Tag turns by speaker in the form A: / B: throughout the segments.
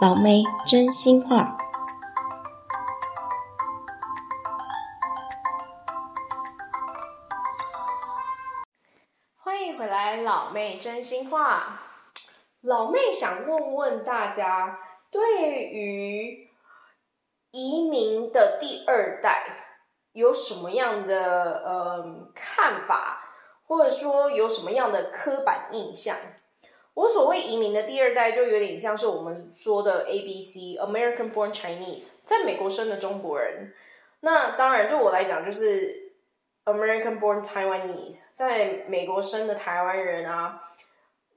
A: 老妹真心话，欢迎回来，老妹真心话。老妹想问问大家，对于移民的第二代有什么样的呃看法，或者说有什么样的刻板印象？我所谓移民的第二代，就有点像是我们说的 ABC（American Born Chinese），在美国生的中国人。那当然，对我来讲，就是 American Born Taiwanese，在美国生的台湾人啊，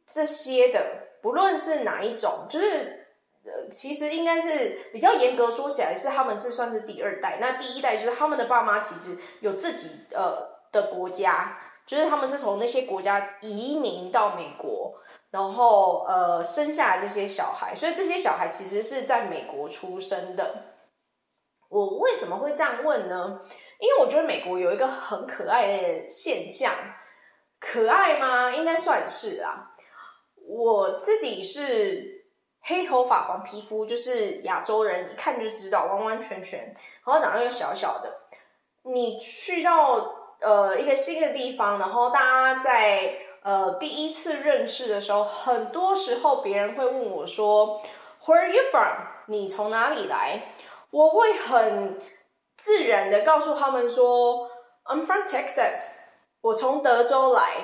A: 这些的，不论是哪一种，就是呃，其实应该是比较严格说起来，是他们是算是第二代。那第一代就是他们的爸妈其实有自己呃的国家，就是他们是从那些国家移民到美国。然后，呃，生下这些小孩，所以这些小孩其实是在美国出生的。我为什么会这样问呢？因为我觉得美国有一个很可爱的现象，可爱吗？应该算是啊。我自己是黑头发、黄皮肤，就是亚洲人，一看就知道，完完全全，然后长得又小小的。你去到呃一个新的地方，然后大家在。呃，第一次认识的时候，很多时候别人会问我说：“Where are you from？” 你从哪里来？我会很自然的告诉他们说：“I'm from Texas。”我从德州来，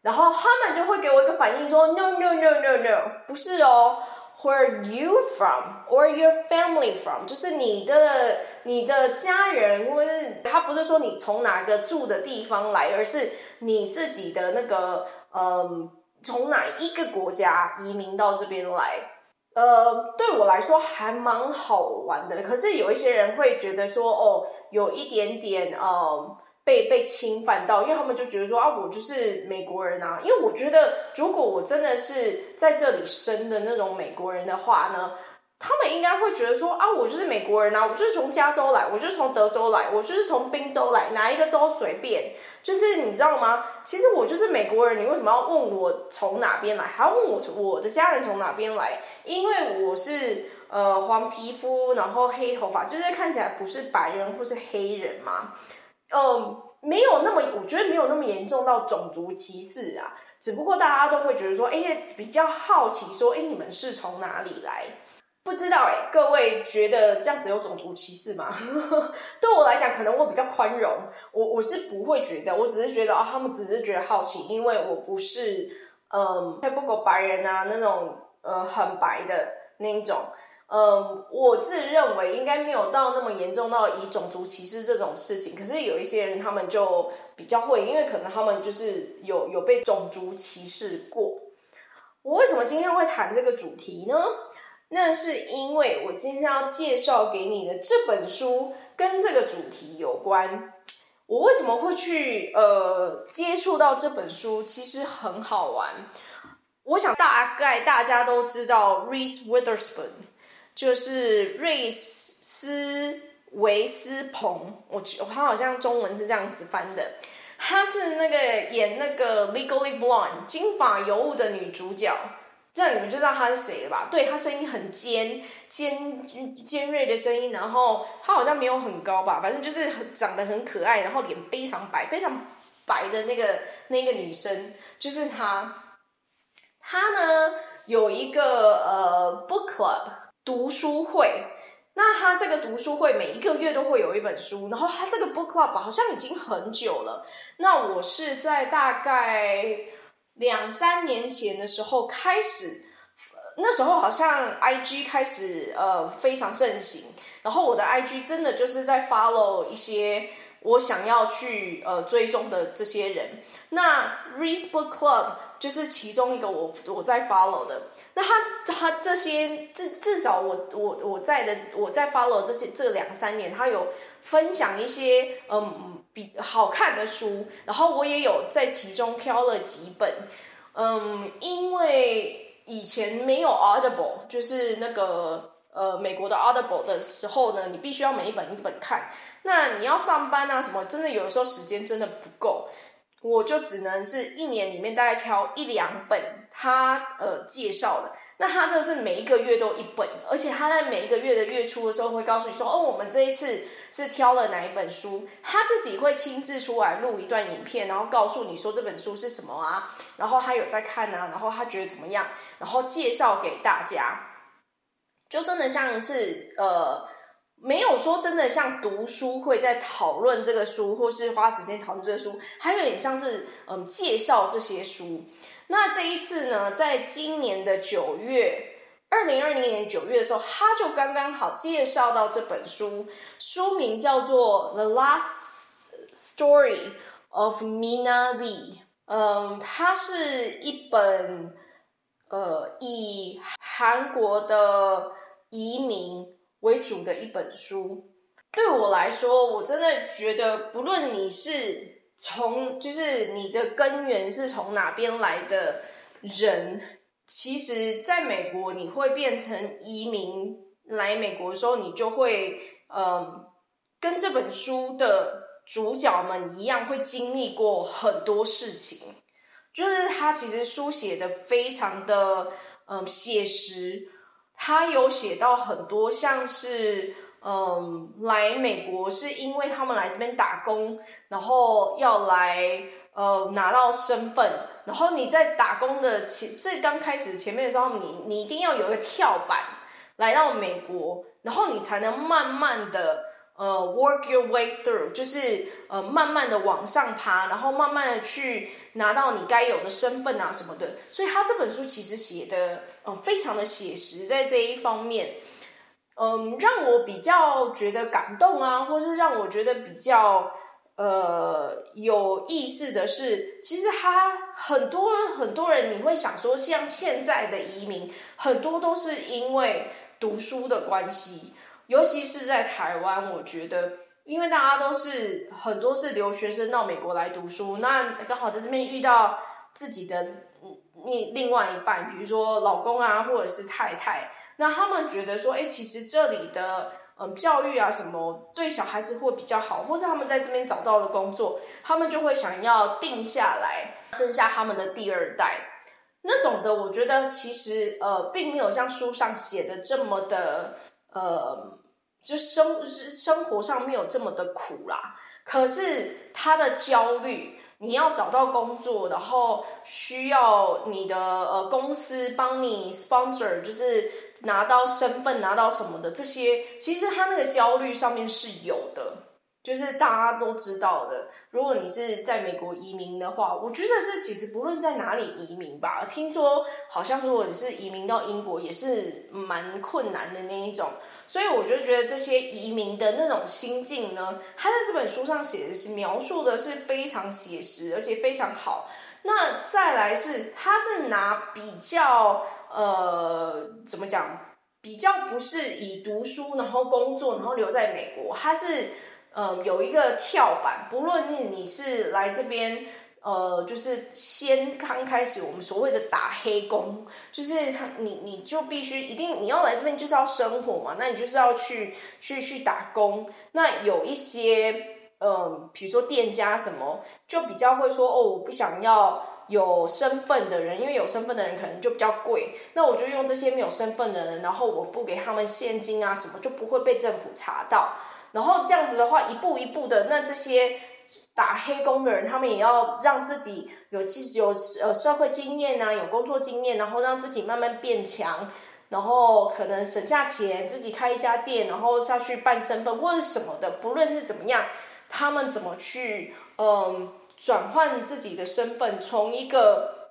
A: 然后他们就会给我一个反应说：“No, no, no, no, no，不是哦。”Where are you from? Or your family from？就是你的你的家人，或者是他不是说你从哪个住的地方来，而是你自己的那个。嗯，从哪一个国家移民到这边来？呃，对我来说还蛮好玩的。可是有一些人会觉得说，哦，有一点点呃被被侵犯到，因为他们就觉得说啊，我就是美国人啊。因为我觉得，如果我真的是在这里生的那种美国人的话呢，他们应该会觉得说啊，我就是美国人啊，我就是从加州来，我就是从德州来，我就是从宾州来，哪一个州随便。就是你知道吗？其实我就是美国人，你为什么要问我从哪边来？还要问我我的家人从哪边来？因为我是呃黄皮肤，然后黑头发，就是看起来不是白人或是黑人嘛。呃，没有那么，我觉得没有那么严重到种族歧视啊。只不过大家都会觉得说，哎，比较好奇说，哎，你们是从哪里来？不知道哎，各位觉得这样子有种族歧视吗？对我来讲，可能我比较宽容，我我是不会觉得，我只是觉得啊、哦，他们只是觉得好奇，因为我不是嗯，太不够白人啊那种呃很白的那一种，嗯，我自认为应该没有到那么严重到以种族歧视这种事情，可是有一些人他们就比较会，因为可能他们就是有有被种族歧视过。我为什么今天会谈这个主题呢？那是因为我今天要介绍给你的这本书跟这个主题有关。我为什么会去呃接触到这本书？其实很好玩。我想大概大家都知道 Reese Witherspoon，就是瑞斯维斯彭。我觉得他好像中文是这样子翻的。他是那个演那个 Legally Blonde 金发尤物的女主角。这样你们就知道他是谁了吧？对，他声音很尖尖尖锐的声音，然后他好像没有很高吧，反正就是很长得很可爱，然后脸非常白，非常白的那个那个女生就是她。她呢有一个呃 book club 读书会，那她这个读书会每一个月都会有一本书，然后她这个 book club 好像已经很久了。那我是在大概。两三年前的时候开始，那时候好像 IG 开始呃非常盛行，然后我的 IG 真的就是在 follow 一些我想要去呃追踪的这些人。那 Reese Book Club 就是其中一个我我在 follow 的。那他他这些至至少我我我在的我在 follow 这些这两三年，他有分享一些嗯。比好看的书，然后我也有在其中挑了几本，嗯，因为以前没有 Audible，就是那个呃美国的 Audible 的时候呢，你必须要每一本一本看。那你要上班啊什么，真的有的时候时间真的不够，我就只能是一年里面大概挑一两本他呃介绍的。那他这个是每一个月都一本，而且他在每一个月的月初的时候会告诉你说，哦，我们这一次是挑了哪一本书，他自己会亲自出来录一段影片，然后告诉你说这本书是什么啊，然后他有在看啊，然后他觉得怎么样，然后介绍给大家，就真的像是呃，没有说真的像读书会在讨论这个书，或是花时间讨论这个书，还有点像是嗯、介绍这些书。那这一次呢，在今年的九月，二零二零年九月的时候，他就刚刚好介绍到这本书，书名叫做《The Last Story of Mina Lee》。嗯，它是一本呃以韩国的移民为主的一本书。对我来说，我真的觉得，不论你是。从就是你的根源是从哪边来的人，其实在美国你会变成移民来美国的时候，你就会嗯，跟这本书的主角们一样，会经历过很多事情。就是他其实书写的非常的嗯写实，他有写到很多像是。嗯，来美国是因为他们来这边打工，然后要来呃拿到身份，然后你在打工的前最刚开始前面的时候，你你一定要有一个跳板来到美国，然后你才能慢慢的呃 work your way through，就是呃慢慢的往上爬，然后慢慢的去拿到你该有的身份啊什么的。所以他这本书其实写的呃非常的写实，在这一方面。嗯，让我比较觉得感动啊，或是让我觉得比较呃有意思的是，其实他很多很多人，你会想说，像现在的移民，很多都是因为读书的关系，尤其是在台湾，我觉得，因为大家都是很多是留学生到美国来读书，那刚好在这边遇到自己的另另外一半，比如说老公啊，或者是太太。那他们觉得说，哎，其实这里的嗯教育啊什么，对小孩子会比较好，或者他们在这边找到了工作，他们就会想要定下来，生下他们的第二代。那种的，我觉得其实呃，并没有像书上写的这么的呃，就生生活上没有这么的苦啦。可是他的焦虑，你要找到工作，然后需要你的呃公司帮你 sponsor，就是。拿到身份，拿到什么的这些，其实他那个焦虑上面是有的，就是大家都知道的。如果你是在美国移民的话，我觉得是其实不论在哪里移民吧，听说好像如果你是移民到英国也是蛮困难的那一种。所以我就觉得这些移民的那种心境呢，他在这本书上写的是描述的是非常写实，而且非常好。那再来是，他是拿比较。呃，怎么讲？比较不是以读书，然后工作，然后留在美国。他是呃有一个跳板，不论你你是来这边，呃，就是先刚开始我们所谓的打黑工，就是他你你就必须一定你要来这边就是要生活嘛，那你就是要去去去打工。那有一些呃，比如说店家什么，就比较会说哦，我不想要。有身份的人，因为有身份的人可能就比较贵，那我就用这些没有身份的人，然后我付给他们现金啊什么，就不会被政府查到。然后这样子的话，一步一步的，那这些打黑工的人，他们也要让自己有有呃社会经验啊，有工作经验，然后让自己慢慢变强，然后可能省下钱，自己开一家店，然后下去办身份或者什么的，不论是怎么样，他们怎么去嗯。转换自己的身份，从一个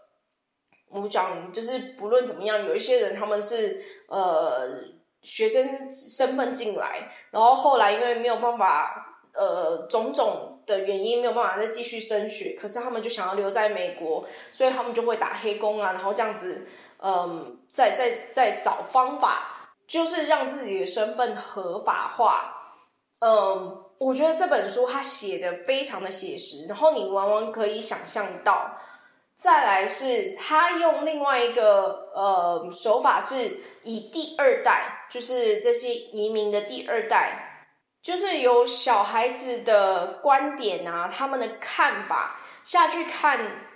A: 我讲就是不论怎么样，有一些人他们是呃学生身份进来，然后后来因为没有办法呃种种的原因没有办法再继续升学，可是他们就想要留在美国，所以他们就会打黑工啊，然后这样子嗯再再再找方法，就是让自己的身份合法化，嗯。我觉得这本书它写的非常的写实，然后你往往可以想象到。再来是他用另外一个呃手法，是以第二代，就是这些移民的第二代，就是有小孩子的观点啊，他们的看法下去看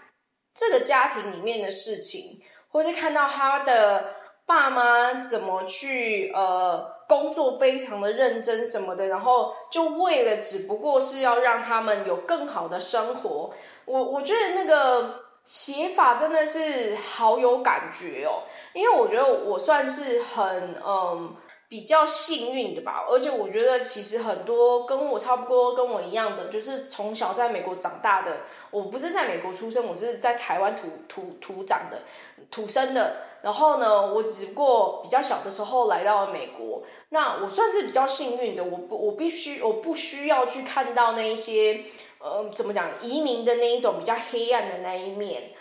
A: 这个家庭里面的事情，或是看到他的爸妈怎么去呃工作非常的认真什么的，然后就为了只不过是要让他们有更好的生活。我我觉得那个写法真的是好有感觉哦，因为我觉得我算是很嗯。比较幸运的吧，而且我觉得其实很多跟我差不多、跟我一样的，就是从小在美国长大的。我不是在美国出生，我是在台湾土土土长的、土生的。然后呢，我只不过比较小的时候来到了美国。那我算是比较幸运的，我不我必须我不需要去看到那一些呃怎么讲移民的那一种比较黑暗的那一面。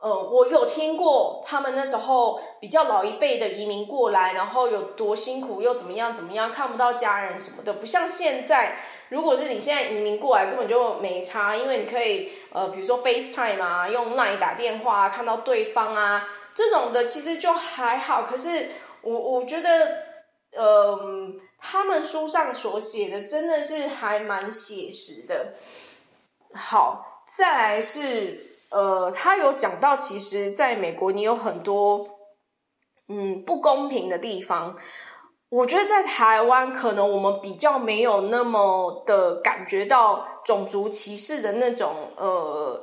A: 呃，我有听过他们那时候比较老一辈的移民过来，然后有多辛苦，又怎么样怎么样，看不到家人什么的，不像现在。如果是你现在移民过来，根本就没差，因为你可以呃，比如说 FaceTime 啊，用 Line 打电话啊，看到对方啊，这种的其实就还好。可是我我觉得，呃，他们书上所写的真的是还蛮写实的。好，再来是。呃，他有讲到，其实在美国你有很多嗯不公平的地方。我觉得在台湾可能我们比较没有那么的感觉到种族歧视的那种呃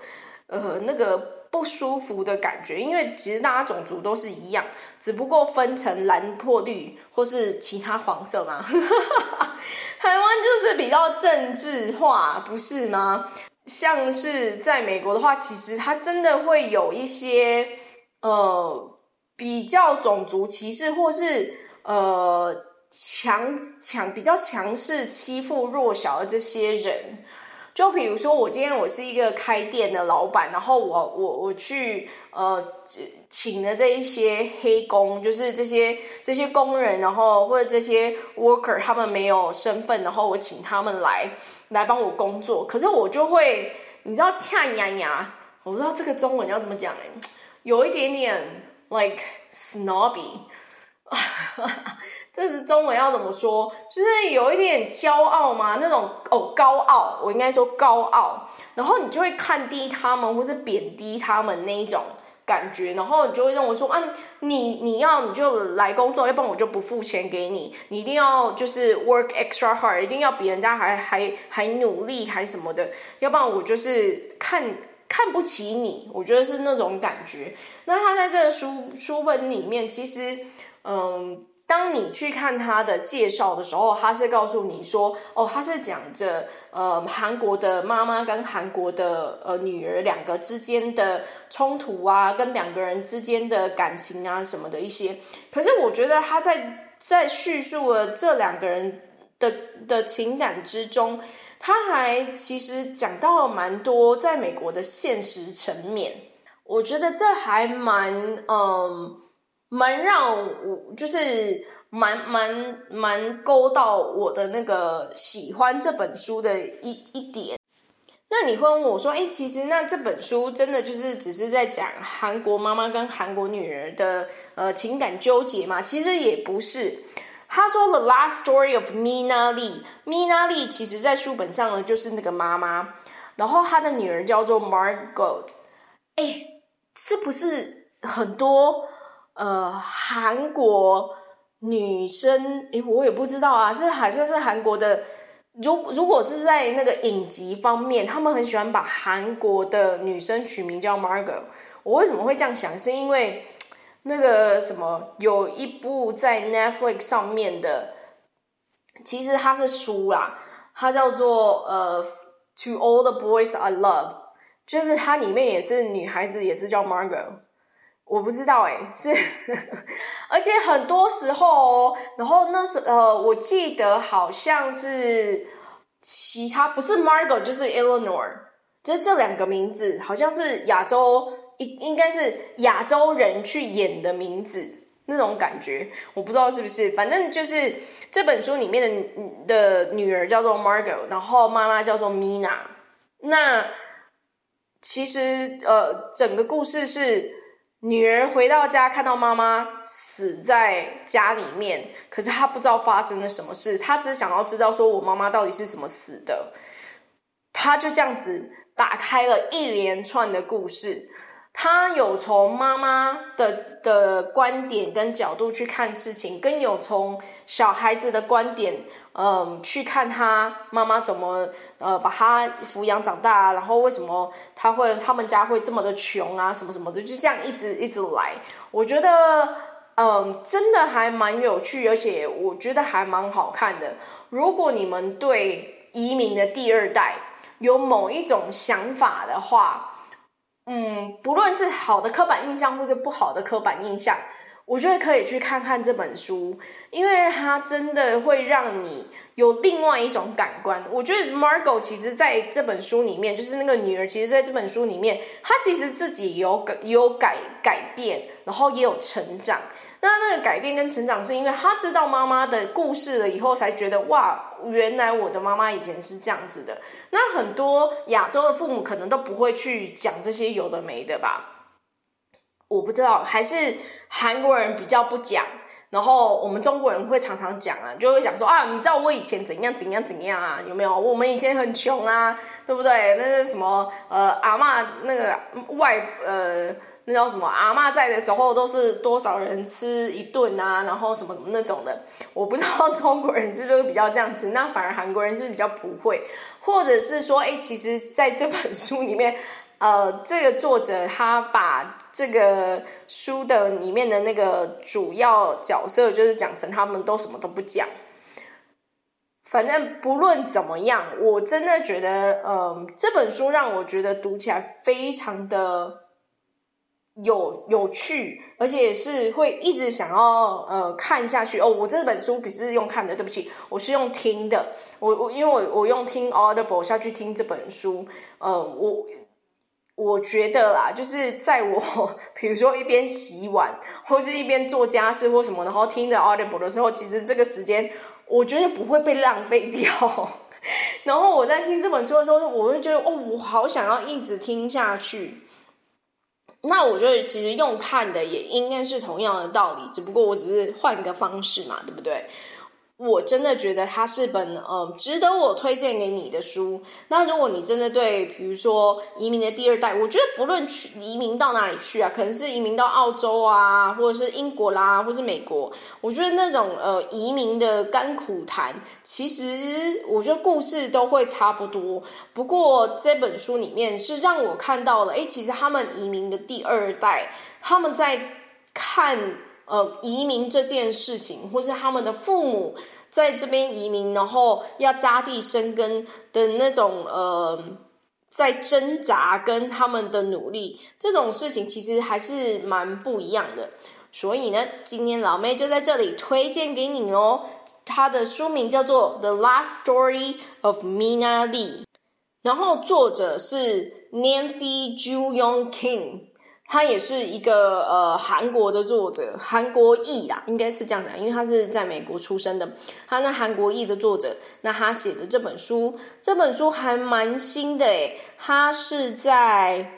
A: 呃那个不舒服的感觉，因为其实大家种族都是一样，只不过分成蓝或绿或是其他黄色嘛。台湾就是比较政治化，不是吗？像是在美国的话，其实他真的会有一些呃比较种族歧视，或是呃强强比较强势欺负弱小的这些人。就比如说，我今天我是一个开店的老板，然后我我我去呃请的这一些黑工，就是这些这些工人，然后或者这些 worker，他们没有身份，然后我请他们来。来帮我工作，可是我就会，你知道，恰牙牙，我不知道这个中文要怎么讲哎，有一点点 like snobby，这是中文要怎么说？就是有一点骄傲吗？那种哦，高傲，我应该说高傲，然后你就会看低他们，或是贬低他们那一种。感觉，然后你就会认为说啊，你你要你就来工作，要不然我就不付钱给你。你一定要就是 work extra hard，一定要比人家还还还努力还什么的，要不然我就是看看不起你。我觉得是那种感觉。那他在这个书书本里面，其实嗯。当你去看他的介绍的时候，他是告诉你说，哦，他是讲着呃韩国的妈妈跟韩国的呃女儿两个之间的冲突啊，跟两个人之间的感情啊什么的一些。可是我觉得他在在叙述了这两个人的的情感之中，他还其实讲到了蛮多在美国的现实层面。我觉得这还蛮嗯。蛮让我就是蛮蛮蛮勾到我的那个喜欢这本书的一一点。那你会问我说：“诶，其实那这本书真的就是只是在讲韩国妈妈跟韩国女儿的呃情感纠结吗？”其实也不是。他说：“The last story of Mina Lee，Mina Lee 其实在书本上呢就是那个妈妈，然后她的女儿叫做 Margot。诶，是不是很多？”呃，韩国女生，诶，我也不知道啊，是好像是韩国的。如如果是在那个影集方面，他们很喜欢把韩国的女生取名叫 Margot。我为什么会这样想？是因为那个什么，有一部在 Netflix 上面的，其实它是书啦，它叫做呃，To All the Boys I Love，就是它里面也是女孩子，也是叫 Margot。我不知道哎，是，而且很多时候，然后那时呃，我记得好像是其他不是 Margot 就是 Eleanor，就是这两个名字好像是亚洲应应该是亚洲人去演的名字那种感觉，我不知道是不是，反正就是这本书里面的的女儿叫做 Margot，然后妈妈叫做 Mina。那其实呃，整个故事是。女儿回到家，看到妈妈死在家里面，可是她不知道发生了什么事，她只想要知道说我妈妈到底是什么死的。她就这样子打开了一连串的故事，他有从妈妈的的观点跟角度去看事情，跟有从小孩子的观点，嗯，去看他妈妈怎么呃把他抚养长大，然后为什么他会他们家会这么的穷啊，什么什么的，就这样一直一直来。我觉得嗯，真的还蛮有趣，而且我觉得还蛮好看的。如果你们对移民的第二代有某一种想法的话，嗯，不论是好的刻板印象或是不好的刻板印象，我觉得可以去看看这本书，因为它真的会让你有另外一种感官。我觉得 Margot 其实在这本书里面，就是那个女儿，其实在这本书里面，她其实自己有改有改改变，然后也有成长。那那个改变跟成长，是因为他知道妈妈的故事了以后，才觉得哇，原来我的妈妈以前是这样子的。那很多亚洲的父母可能都不会去讲这些有的没的吧？我不知道，还是韩国人比较不讲，然后我们中国人会常常讲啊，就会讲说啊，你知道我以前怎样怎样怎样啊？有没有？我们以前很穷啊，对不对？那是什么？呃，阿嬷那个外呃。那叫什么？阿嬷在的时候都是多少人吃一顿啊？然后什么什么那种的，我不知道中国人是不是比较这样子，那反而韩国人就是比较不会，或者是说，哎，其实在这本书里面，呃，这个作者他把这个书的里面的那个主要角色，就是讲成他们都什么都不讲。反正不论怎么样，我真的觉得，嗯、呃，这本书让我觉得读起来非常的。有有趣，而且是会一直想要呃看下去哦。我这本书不是用看的，对不起，我是用听的。我我因为我我用听 Audible 下去听这本书，呃，我我觉得啦，就是在我比如说一边洗碗或是一边做家事或什么，然后听着 Audible 的时候，其实这个时间我觉得不会被浪费掉。然后我在听这本书的时候，我会觉得哦，我好想要一直听下去。那我觉得其实用看的也应该是同样的道理，只不过我只是换个方式嘛，对不对？我真的觉得它是本呃值得我推荐给你的书。那如果你真的对，比如说移民的第二代，我觉得不论去移民到哪里去啊，可能是移民到澳洲啊，或者是英国啦，或是美国，我觉得那种呃移民的甘苦谈，其实我觉得故事都会差不多。不过这本书里面是让我看到了，诶，其实他们移民的第二代，他们在看。呃，移民这件事情，或是他们的父母在这边移民，然后要扎地生根的那种呃，在挣扎跟他们的努力，这种事情其实还是蛮不一样的。所以呢，今天老妹就在这里推荐给你哦。它的书名叫做《The Last Story of Mina Lee》，然后作者是 Nancy Ju Young King。他也是一个呃韩国的作者，韩国裔啦，应该是这样的，因为他是在美国出生的。他那韩国裔的作者，那他写的这本书，这本书还蛮新的诶，他是在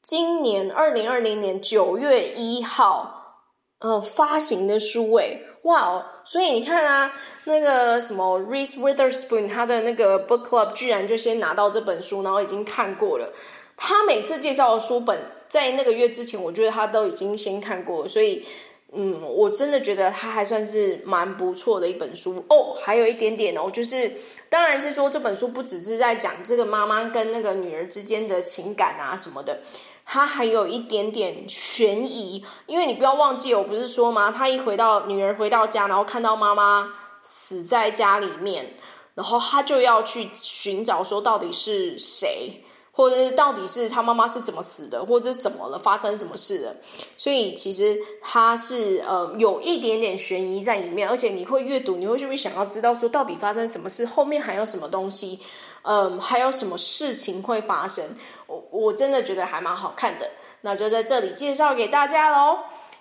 A: 今年二零二零年九月一号呃发行的书诶，哇哦！所以你看啊，那个什么 Reese Witherspoon 他的那个 Book Club 居然就先拿到这本书，然后已经看过了。他每次介绍的书本。在那个月之前，我觉得他都已经先看过，所以，嗯，我真的觉得他还算是蛮不错的一本书哦。还有一点点哦，就是，当然是说这本书不只是在讲这个妈妈跟那个女儿之间的情感啊什么的，它还有一点点悬疑。因为你不要忘记，我不是说吗？他一回到女儿回到家，然后看到妈妈死在家里面，然后他就要去寻找说到底是谁。或者是到底是他妈妈是怎么死的，或者是怎么了，发生什么事了？所以其实他是呃有一点点悬疑在里面，而且你会阅读，你会就会想要知道说到底发生什么事，后面还有什么东西，嗯、还有什么事情会发生？我我真的觉得还蛮好看的，那就在这里介绍给大家喽。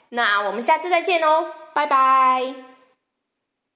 A: 那我们下次再见哦，拜拜。